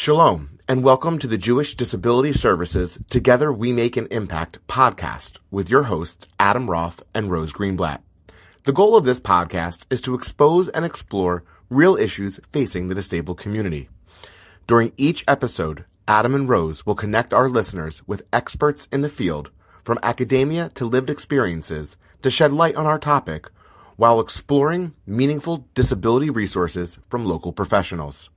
Shalom, and welcome to the Jewish Disability Services Together We Make an Impact podcast with your hosts, Adam Roth and Rose Greenblatt. The goal of this podcast is to expose and explore real issues facing the disabled community. During each episode, Adam and Rose will connect our listeners with experts in the field, from academia to lived experiences, to shed light on our topic while exploring meaningful disability resources from local professionals.